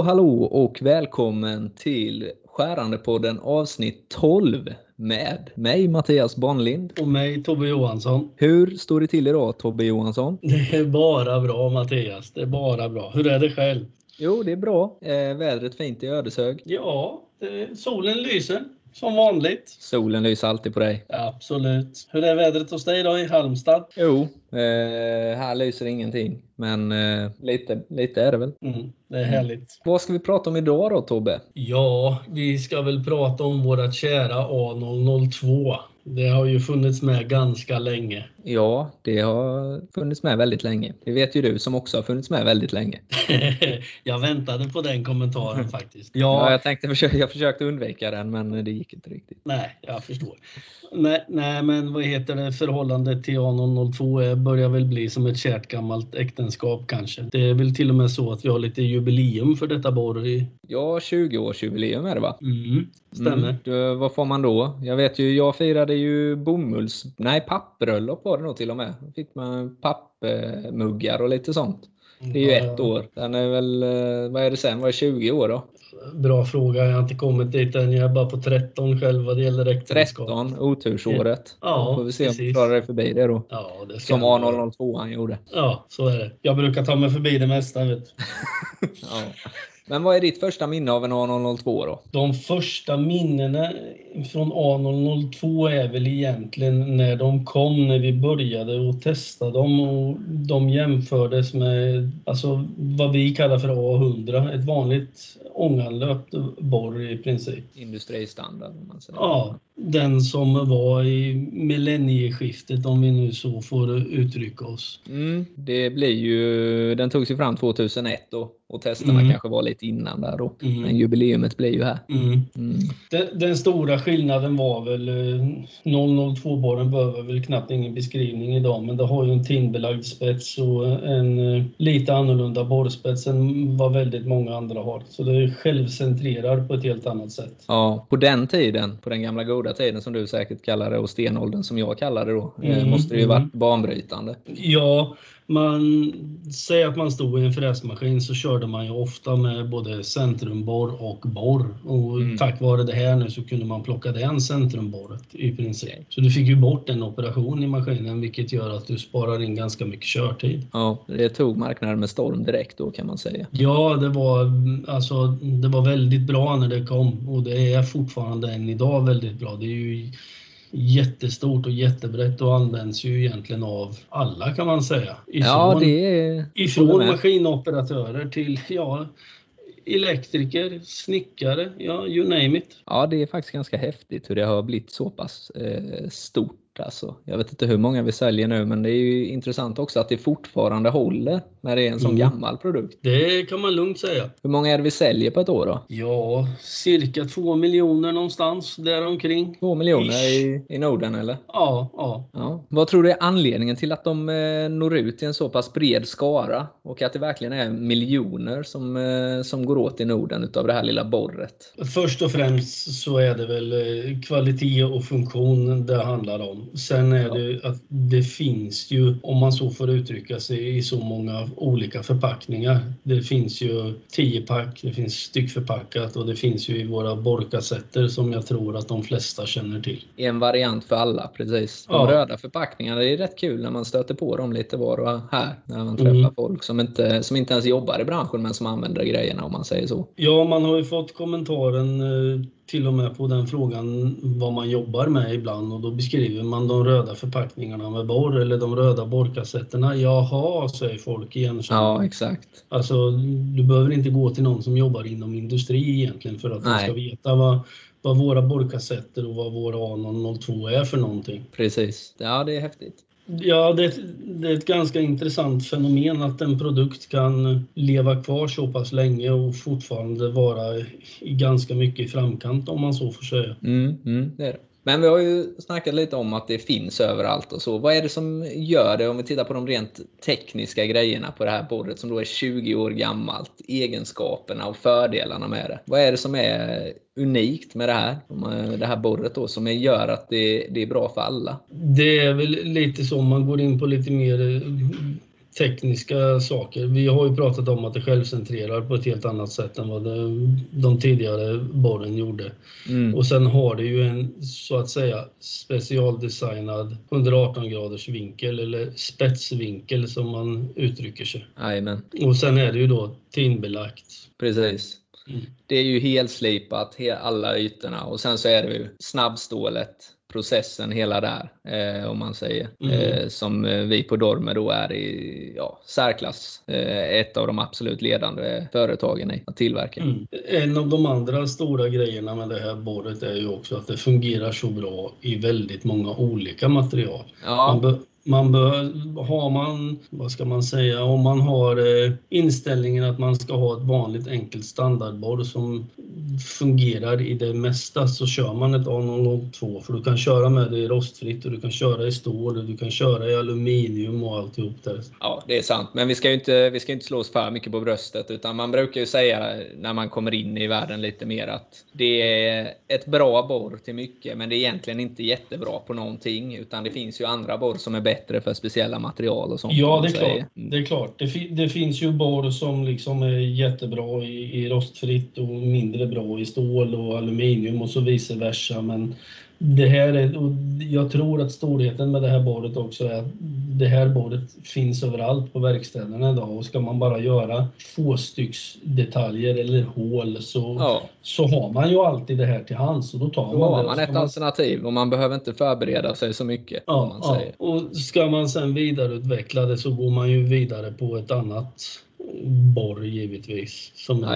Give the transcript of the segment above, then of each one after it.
Hallå hallå och välkommen till Skärandepodden avsnitt 12 med mig Mattias Bonlind. Och mig Tobbe Johansson. Hur står det till idag Tobbe Johansson? Det är bara bra Mattias. Det är bara bra. Hur är det själv? Jo, det är bra. Eh, vädret fint i Ödeshög. Ja, det, solen lyser. Som vanligt. Solen lyser alltid på dig. Absolut. Hur är vädret hos dig då i Halmstad? Jo, eh, här lyser ingenting. Men eh, lite, lite är det väl. Mm, det är härligt. Vad ska vi prata om idag då Tobbe? Ja, vi ska väl prata om vårat kära A002. Det har ju funnits med ganska länge. Ja, det har funnits med väldigt länge. Det vet ju du som också har funnits med väldigt länge. jag väntade på den kommentaren faktiskt. Ja, ja jag, tänkte, jag försökte undvika den men det gick inte riktigt. Nej, jag förstår. Nej, nej men vad heter det, förhållandet till A002 börjar väl bli som ett kärt gammalt äktenskap kanske. Det är väl till och med så att vi har lite jubileum för detta borr. Ja, 20-årsjubileum är det va? Mm, stämmer. Mm, vad får man då? Jag vet ju, jag firade ju bomulls... Nej, pappbröllop var det nog till och med. Då fick man pappmuggar och lite sånt. Det är ju ett år. Den är väl, eh, vad är det sen? Vad är 20 år då? Bra fråga. Jag har inte kommit dit än. Jag är bara på 13 själv vad det gäller äktenskap. 13, otursåret. Ja, då får vi se precis. om du klarar dig förbi det då. Ja, det Som A002 han gjorde. Ja, så är det. Jag brukar ta mig förbi det mesta. Vet. ja. Men vad är ditt första minne av en A002 då? De första minnena från A002 är väl egentligen när de kom, när vi började att testa dem och de jämfördes med alltså, vad vi kallar för A100, ett vanligt ånganlöpt borr i princip. Industristandard om man säger. Ja, den som var i millennieskiftet om vi nu så får uttrycka oss. Mm, det blir ju, den togs ju fram 2001 då och testerna Mm. kanske var lite innan där då. Mm. Men jubileumet blir ju här. Mm. Mm. Den, den stora skillnaden var väl eh, 002-borren behöver väl knappt ingen beskrivning idag men det har ju en tinbelagd spets och en eh, lite annorlunda borrspets än vad väldigt många andra har. Så det är självcentrerar på ett helt annat sätt. Ja, på den tiden, på den gamla goda tiden som du säkert kallar det och stenåldern som jag kallar det då, eh, Mm, måste det ju mm. varit banbrytande. Ja, man säger att man stod i en fräsmaskin så körde man ju ofta med både centrumborr och borr. Och Mm. tack vare det här nu så kunde man plocka den centrumborret i princip. Så du fick ju bort en operation i maskinen vilket gör att du sparar in ganska mycket körtid. Ja, det tog marknaden med storm direkt då kan man säga. Ja, det var, alltså, det var väldigt bra när det kom och det är fortfarande än idag väldigt bra. Det är ju jättestort och jättebrett och används ju egentligen av alla kan man säga. Ja, Ifrån- det är... Ifrån maskinoperatörer till ja, elektriker, snickare, ja you name it. Ja, det är faktiskt ganska häftigt hur det har blivit så pass eh, stort. Alltså. Jag vet inte hur många vi säljer nu, men det är ju intressant också att det fortfarande håller när det är en sån Mm. gammal produkt. Det kan man lugnt säga. Hur många är det vi säljer på ett år då? Ja, cirka två miljoner någonstans däromkring. Två miljoner Ish. i, i Norden eller? Ja, ja. Ja. Vad tror du är anledningen till att de eh, når ut till en så pass bred skara och att det verkligen är miljoner som, eh, som går åt i Norden utav det här lilla borret? Först och främst så är det väl eh, kvalitet och funktion det handlar om. Sen är det att det finns ju, om man så får uttrycka sig, i så många olika förpackningar. Det finns ju 10-pack, det finns styckförpackat och det finns ju i våra borrkassetter som jag tror att de flesta känner till. En variant för alla, precis. De Ja. röda förpackningarna, det är rätt kul när man stöter på dem lite var och här. När man träffar Mm. folk som inte, som inte ens jobbar i branschen men som använder grejerna om man säger så. Ja, man har ju fått kommentaren eh, till och med på den frågan vad man jobbar med ibland och då beskriver man de röda förpackningarna med borr eller de röda borrkassetterna. Jaha, säger folk igen. Ja, exakt. Alltså, du behöver inte gå till någon som jobbar inom industri egentligen för att Nej. du ska veta vad, vad våra borrkassetter och vad våra A002 är för någonting. Precis. Ja, det är häftigt. Ja, det, det är ett ganska intressant fenomen att en produkt kan leva kvar så pass länge och fortfarande vara i ganska mycket i framkant om man så får säga. Mm, mm, det är det. Men vi har ju snackat lite om att det finns överallt och så. Vad är det som gör det om vi tittar på de rent tekniska grejerna på det här borret som då är 20 år gammalt? Egenskaperna och fördelarna med det. Vad är det som är unikt med det här? Det här borret då som gör att det, det är bra för alla? Det är väl lite så om man går in på lite mer tekniska saker. Vi har ju pratat om att det självcentrerar på ett helt annat sätt än vad det, de tidigare borren gjorde. Mm. Och sen har det ju en så att säga specialdesignad 118 graders vinkel eller spetsvinkel som man uttrycker sig. Jajamän, Och sen är det ju då tinbelagt. precis. Mm. Det är ju helslipat, he- alla ytorna. Och sen så är det ju snabbstålet, processen hela där, eh, om man säger. Mm. Eh, som eh, vi på Dormer då är i ja, särklass. Eh, ett av de absolut ledande företagen i att tillverka. Mm. En av de andra stora grejerna med det här borret är ju också att det fungerar så bra i väldigt många olika material. Man Ja, bör, man bör, har man, vad ska man säga, om man har eh, inställningen att man ska ha ett vanligt enkelt standardborr som fungerar i det mesta så kör man ett A002 för du kan köra med det i rostfritt och du kan köra i stål och du kan köra i aluminium och alltihop där. ja, det är sant. Men vi ska ju inte, vi ska inte slå oss för mycket på bröstet. Utan man brukar ju säga när man kommer in i världen lite mer att det är ett bra borr till mycket. Men det är egentligen inte jättebra på någonting. Utan det finns ju andra borr som är bättre för speciella material och sånt. Ja, det är klart. Det, är klart. Det, fi, det finns ju borr som liksom är jättebra i, i rostfritt och mindre bra i stål och aluminium och så vice versa. Men det här är, och jag tror att storheten med det här borret också är att det här borret finns överallt på verkstäderna idag. Och ska man bara göra få stycks detaljer eller hål så, Ja, så har man ju alltid det här till hands och då tar då man har man ett alternativ och man behöver inte förbereda sig så mycket. Ja, man ja, och ska man sen vidareutveckla det så går man ju vidare på ett annat borr givetvis. Som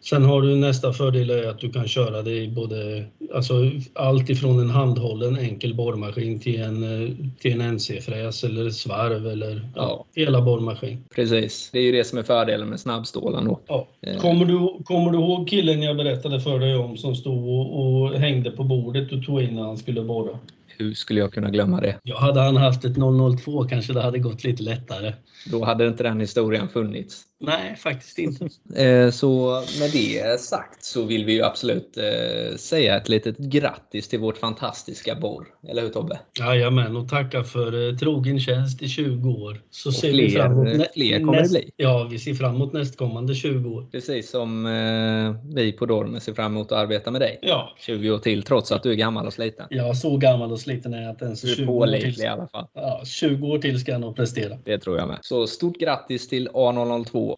sen har du nästa fördel är att du kan köra det i både, alltså allt ifrån en handhållen enkel borrmaskin till en, eh, till en NC-fräs eller svarv eller ja, Ja. hela borrmaskin. Precis. Det är ju det som är fördelen med snabbstålen då. Ja. Eh. Kommer, du, kommer du ihåg killen jag berättade för dig om som stod och, och hängde på bordet och tog in när han skulle borra? Hur skulle jag kunna glömma det? Ja, hade han haft ett 002 kanske det hade gått lite lättare. Då hade inte den historien funnits. Nej, faktiskt inte. Eh, Så med det sagt så vill vi ju absolut eh, säga ett litet grattis till vårt fantastiska borr. Eller hur Tobbe? Jajamän, och tacka för eh, trogen tjänst i 20 år. Så ser fler- vi fram emot fler kommer det bli. Ja, vi ser fram emot nästkommande 20 år. Precis som vi på Dormer ser fram emot att arbeta med dig. Ja, 20 år till trots att du är gammal och sliten. jag så gammal och sliten är inte ens. Du är 20 år, pålitlig i alla fall. ja, 20 år till ska jag nog prestera. Det tror jag med. Så stort grattis till A002.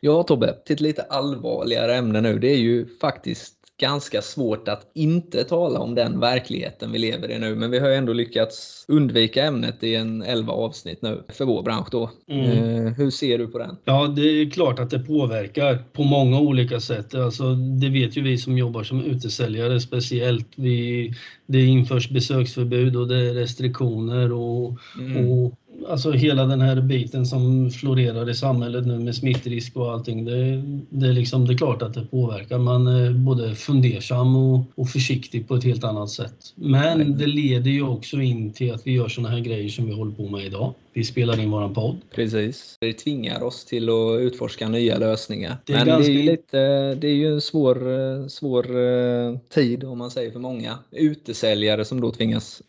Ja Tobbe, till ett lite allvarligare ämne nu. Det är ju faktiskt ganska svårt att inte tala om den verkligheten vi lever i nu. Men vi har ju ändå lyckats undvika ämnet i en 11 avsnitt nu för vår bransch då. Mm. Eh, hur ser du på den? Ja, det är klart att det påverkar på många olika sätt. Alltså, det vet ju vi som jobbar som utesäljare speciellt. Vi, det införs besöksförbud och det är restriktioner och, Mm. och alltså hela den här biten som florerar i samhället nu med smittrisk och allting. Det, det, är, liksom, det är klart att det påverkar. Man är både fundersam och, och försiktig på ett helt annat sätt. Men det leder ju också in till att vi gör såna här grejer som vi håller på med idag. Vi spelar in våran podd. Precis. Det tvingar oss till att utforska nya lösningar. Det är Men ganska det är lite, det är ju en svår, svår eh, tid om man säger för många utesäljare som då tvingas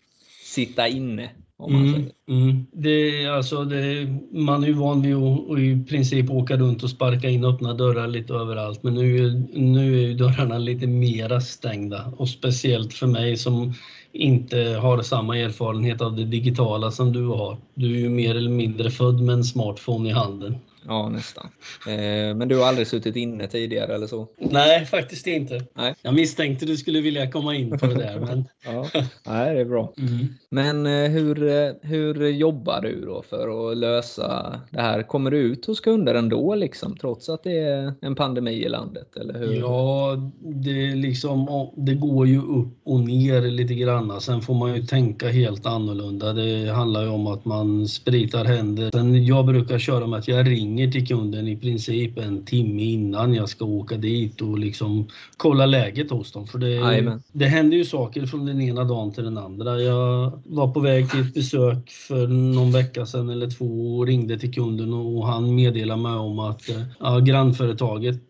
sitta inne. Om man Mm, mm. Det, alltså det, man är ju van vid att, att i princip åka runt och sparka in öppna dörrar lite överallt men nu, nu är ju dörrarna lite mera stängda och speciellt för mig som inte har samma erfarenhet av det digitala som du har. Du är ju mer eller mindre född med en smartphone i handen. Ja, nästan. Eh, Men du har aldrig suttit inne tidigare eller så? Nej, faktiskt inte. Nej. Jag misstänkte du skulle vilja komma in på det där men... Ja, Nej, det är bra. Mm. Men eh, hur, eh, hur jobbar du då för att lösa det här? Kommer du ut hos kunder ändå liksom, trots att det är en pandemi i landet? Eller hur? Ja, det, liksom, det går ju upp och ner lite grann. Sen får man ju tänka helt annorlunda. Det handlar ju om att man spritar händer. Sen jag brukar köra med att jag ringer till kunden i princip en timme innan jag ska åka dit och liksom kolla läget hos dem. För det, det händer ju saker från den ena dagen till den andra. Jag var på väg till ett besök för någon vecka sedan eller två och ringde till kunden och han meddelade mig om att eh, ja, grannföretaget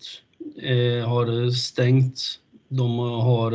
eh, har stängt De har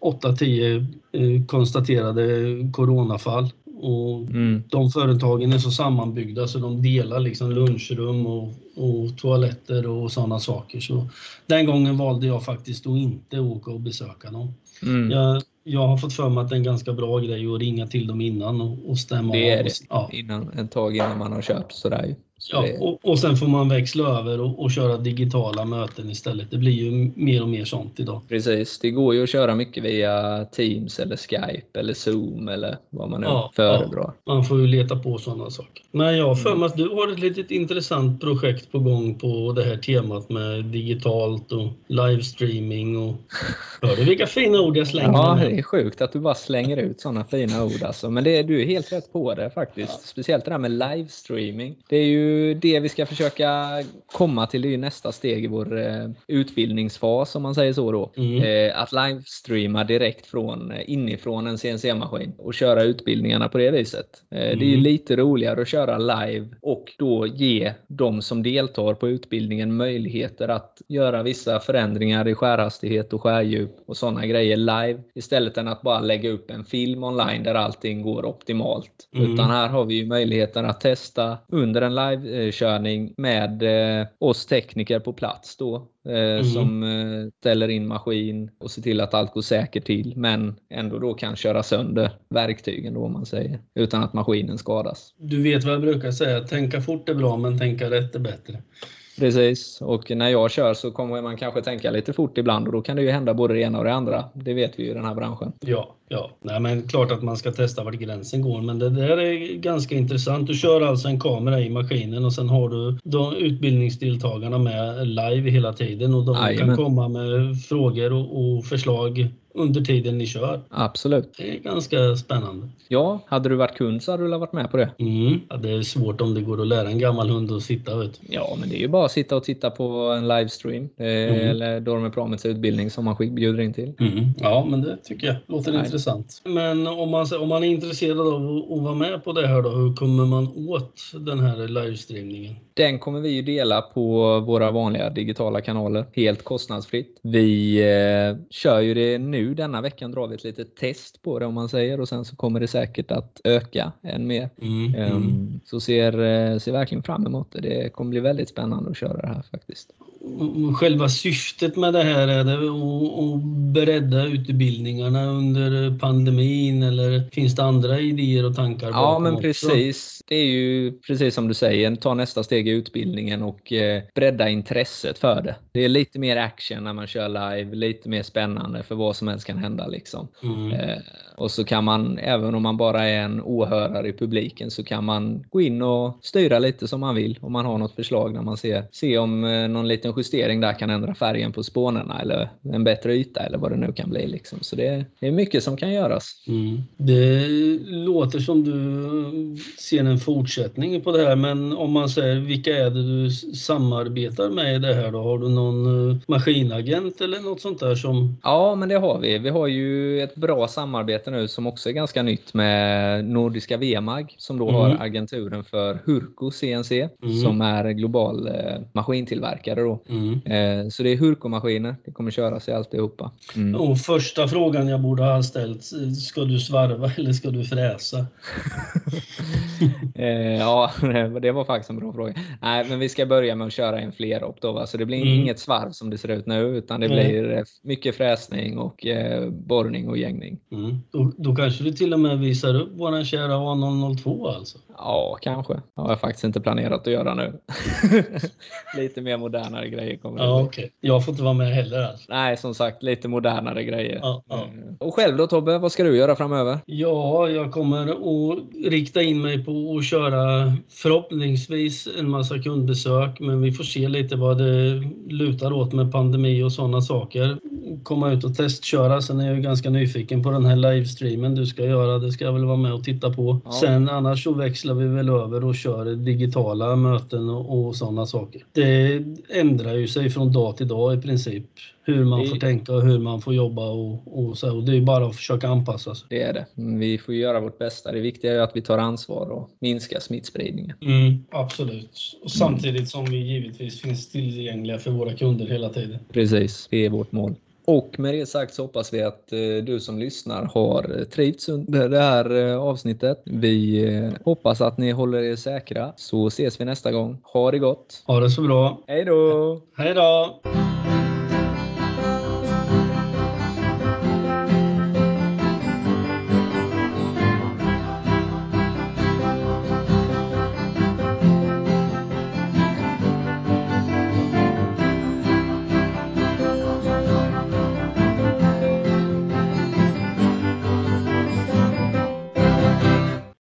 8-10 konstaterade coronafall. Och mm. De företagen är så sammanbyggda så de delar liksom lunchrum och, och toaletter och sådana saker. Så den gången valde jag faktiskt att inte åka och besöka dem. Mm. Jag, jag har fått för mig att det är en ganska bra grej att ringa till dem innan och, och stämma det är av. Det ja. innan, en tag innan man har köpt sådär Ja, och, och sen får man växla över och, och, köra digitala möten istället. Det blir ju mer och mer sånt idag. Precis, det går ju att köra mycket via Teams eller Skype eller Zoom eller vad man nu ja, föredrar. Ja, man får ju leta på sådana saker. Men jag har för mig att du har ett litet intressant projekt på gång på det här temat med digitalt och livestreaming och... Hör du vilka fina ord jag slänger Ja, det är sjukt att du bara slänger ut sådana fina ord alltså. Men det, du är helt rätt på det faktiskt. Speciellt det där med livestreaming. Det är ju det vi ska försöka komma till. Det är ju nästa steg i vår eh, utbildningsfas om man säger så då. Mm. Eh, att livestreama direkt från eh, inifrån en CNC-maskin och köra utbildningarna på det viset. Mm. Det är ju mm. lite roligare att köra live och då ge de som deltar på utbildningen möjligheter att göra vissa förändringar i skärhastighet och skärdjup och sådana grejer live istället än att bara lägga upp en film online där allting går optimalt. Mm. Utan här har vi ju möjligheten att testa under en live livekörning med eh, oss tekniker på plats då. Eh, mm. Som eh, ställer in maskin och ser till att allt går säkert till. Men ändå då kan köra sönder verktygen då om man säger. Utan att maskinen skadas. Du vet vad jag brukar säga, tänka fort är bra men tänka rätt är bättre. Precis, och när jag kör så kommer man kanske tänka lite fort ibland och då kan det ju hända både det ena och det andra. Det vet vi ju i den här branschen. Ja, ja. Nej, men klart att man ska testa vart gränsen går, men det där är ganska intressant. Du kör alltså en kamera i maskinen och sen har du de utbildningsdeltagarna med live hela tiden och de Aj, kan men... komma med frågor och, och förslag under tiden ni kör. Absolut. Det är ganska spännande. Ja, hade du varit kund så hade du varit med på det. Mm. Ja, det är svårt om det går att lära en gammal hund att sitta. Vet. Ja, men det är ju bara att sitta och titta på en livestream. Mm. Eller Dormer Promets utbildning som man bjuder in till. Mm. Ja, men det tycker jag låter Nej. intressant. Men om man, om man är intresserad av att vara med på det här då, hur kommer man åt den här livestreamningen? Den kommer vi ju dela på våra vanliga digitala kanaler helt kostnadsfritt. Vi eh, kör ju det nu denna veckan drar vi ett litet test på det om man säger och sen så kommer det säkert att öka än mer. Mm, um, Så ser, eh, ser verkligen fram emot det. Det kommer bli väldigt spännande att köra det här faktiskt. Själva syftet med det här, är det att bredda utbildningarna under pandemin eller finns det andra idéer och tankar? Ja, men precis. Det är ju precis som du säger, ta nästa steg i utbildningen och eh, bredda intresset för det. Det är lite mer action när man kör live, lite mer spännande för vad som helst kan hända. Liksom. Mm. Eh, och så kan man, även om man bara är en åhörare i publiken, så kan man gå in och styra lite som man vill. Om man har något förslag när man ser, se om eh, någon liten justering där kan ändra färgen på spånerna eller en bättre yta eller vad det nu kan bli. Liksom. Så det, det är mycket som kan göras. Mm. Det låter som du ser en fortsättning på det här, men om man säger vilka är det du samarbetar med i det här då? Har du någon eh, maskinagent eller något sånt där som... Ja, men det har vi. Vi har ju ett bra samarbete nu som också är ganska nytt med Nordiska VMAG som då mm. har agenturen för Hurko CNC mm. som är global eh, maskintillverkare. Då. Mm. Eh, så det är Hurko-maskiner. Det kommer köras i alltihopa. Mm. Och första frågan jag borde ha ställt, ska du svarva eller ska du fräsa? eh, ja, det var faktiskt en bra fråga. Nej, men vi ska börja med att köra en flerop då. Va? Så det blir mm. inget svarv som det ser ut nu utan det blir mycket fräsning och eh, borrning och gängning. Mm. Då, då, kanske du till och med visar upp våran kära A002 alltså? Ja, kanske. Det har jag faktiskt inte planerat att göra nu. lite mer modernare grejer kommer ja, det okay. Jag får inte vara med heller alltså. Nej, som sagt, lite modernare grejer. Ja, ja. Eh, och själv då Tobbe, vad ska du göra framöver? Ja, jag kommer att rikta in mig på att köra förhoppningsvis en massa kundbesök, men vi får se lite vad det lutar åt med pandemi och sådana saker. Komma ut och testköra. Sen är jag ganska nyfiken på den här livestreamen du ska göra. Det ska jag väl vara med och titta på. Ja. Sen annars så växlar vi väl över och kör digitala möten och, och sådana saker. Det ändrar ju sig från dag till dag i princip hur man det... får tänka och hur man får jobba och, och så. Och det är bara att försöka anpassa sig. Det är det. Vi får göra vårt bästa. Det viktiga är att vi tar ansvar och minskar smittspridningen. Mm, absolut. Och samtidigt som vi givetvis finns tillgängliga för våra kunder hela tiden. Precis, det är vårt mål. Och med det sagt så hoppas vi att eh, du som lyssnar har trivts under det här eh, avsnittet. Vi eh, hoppas att ni håller er säkra så ses vi nästa gång. Ha det gott! Ha det så bra! Hej då! Hej då!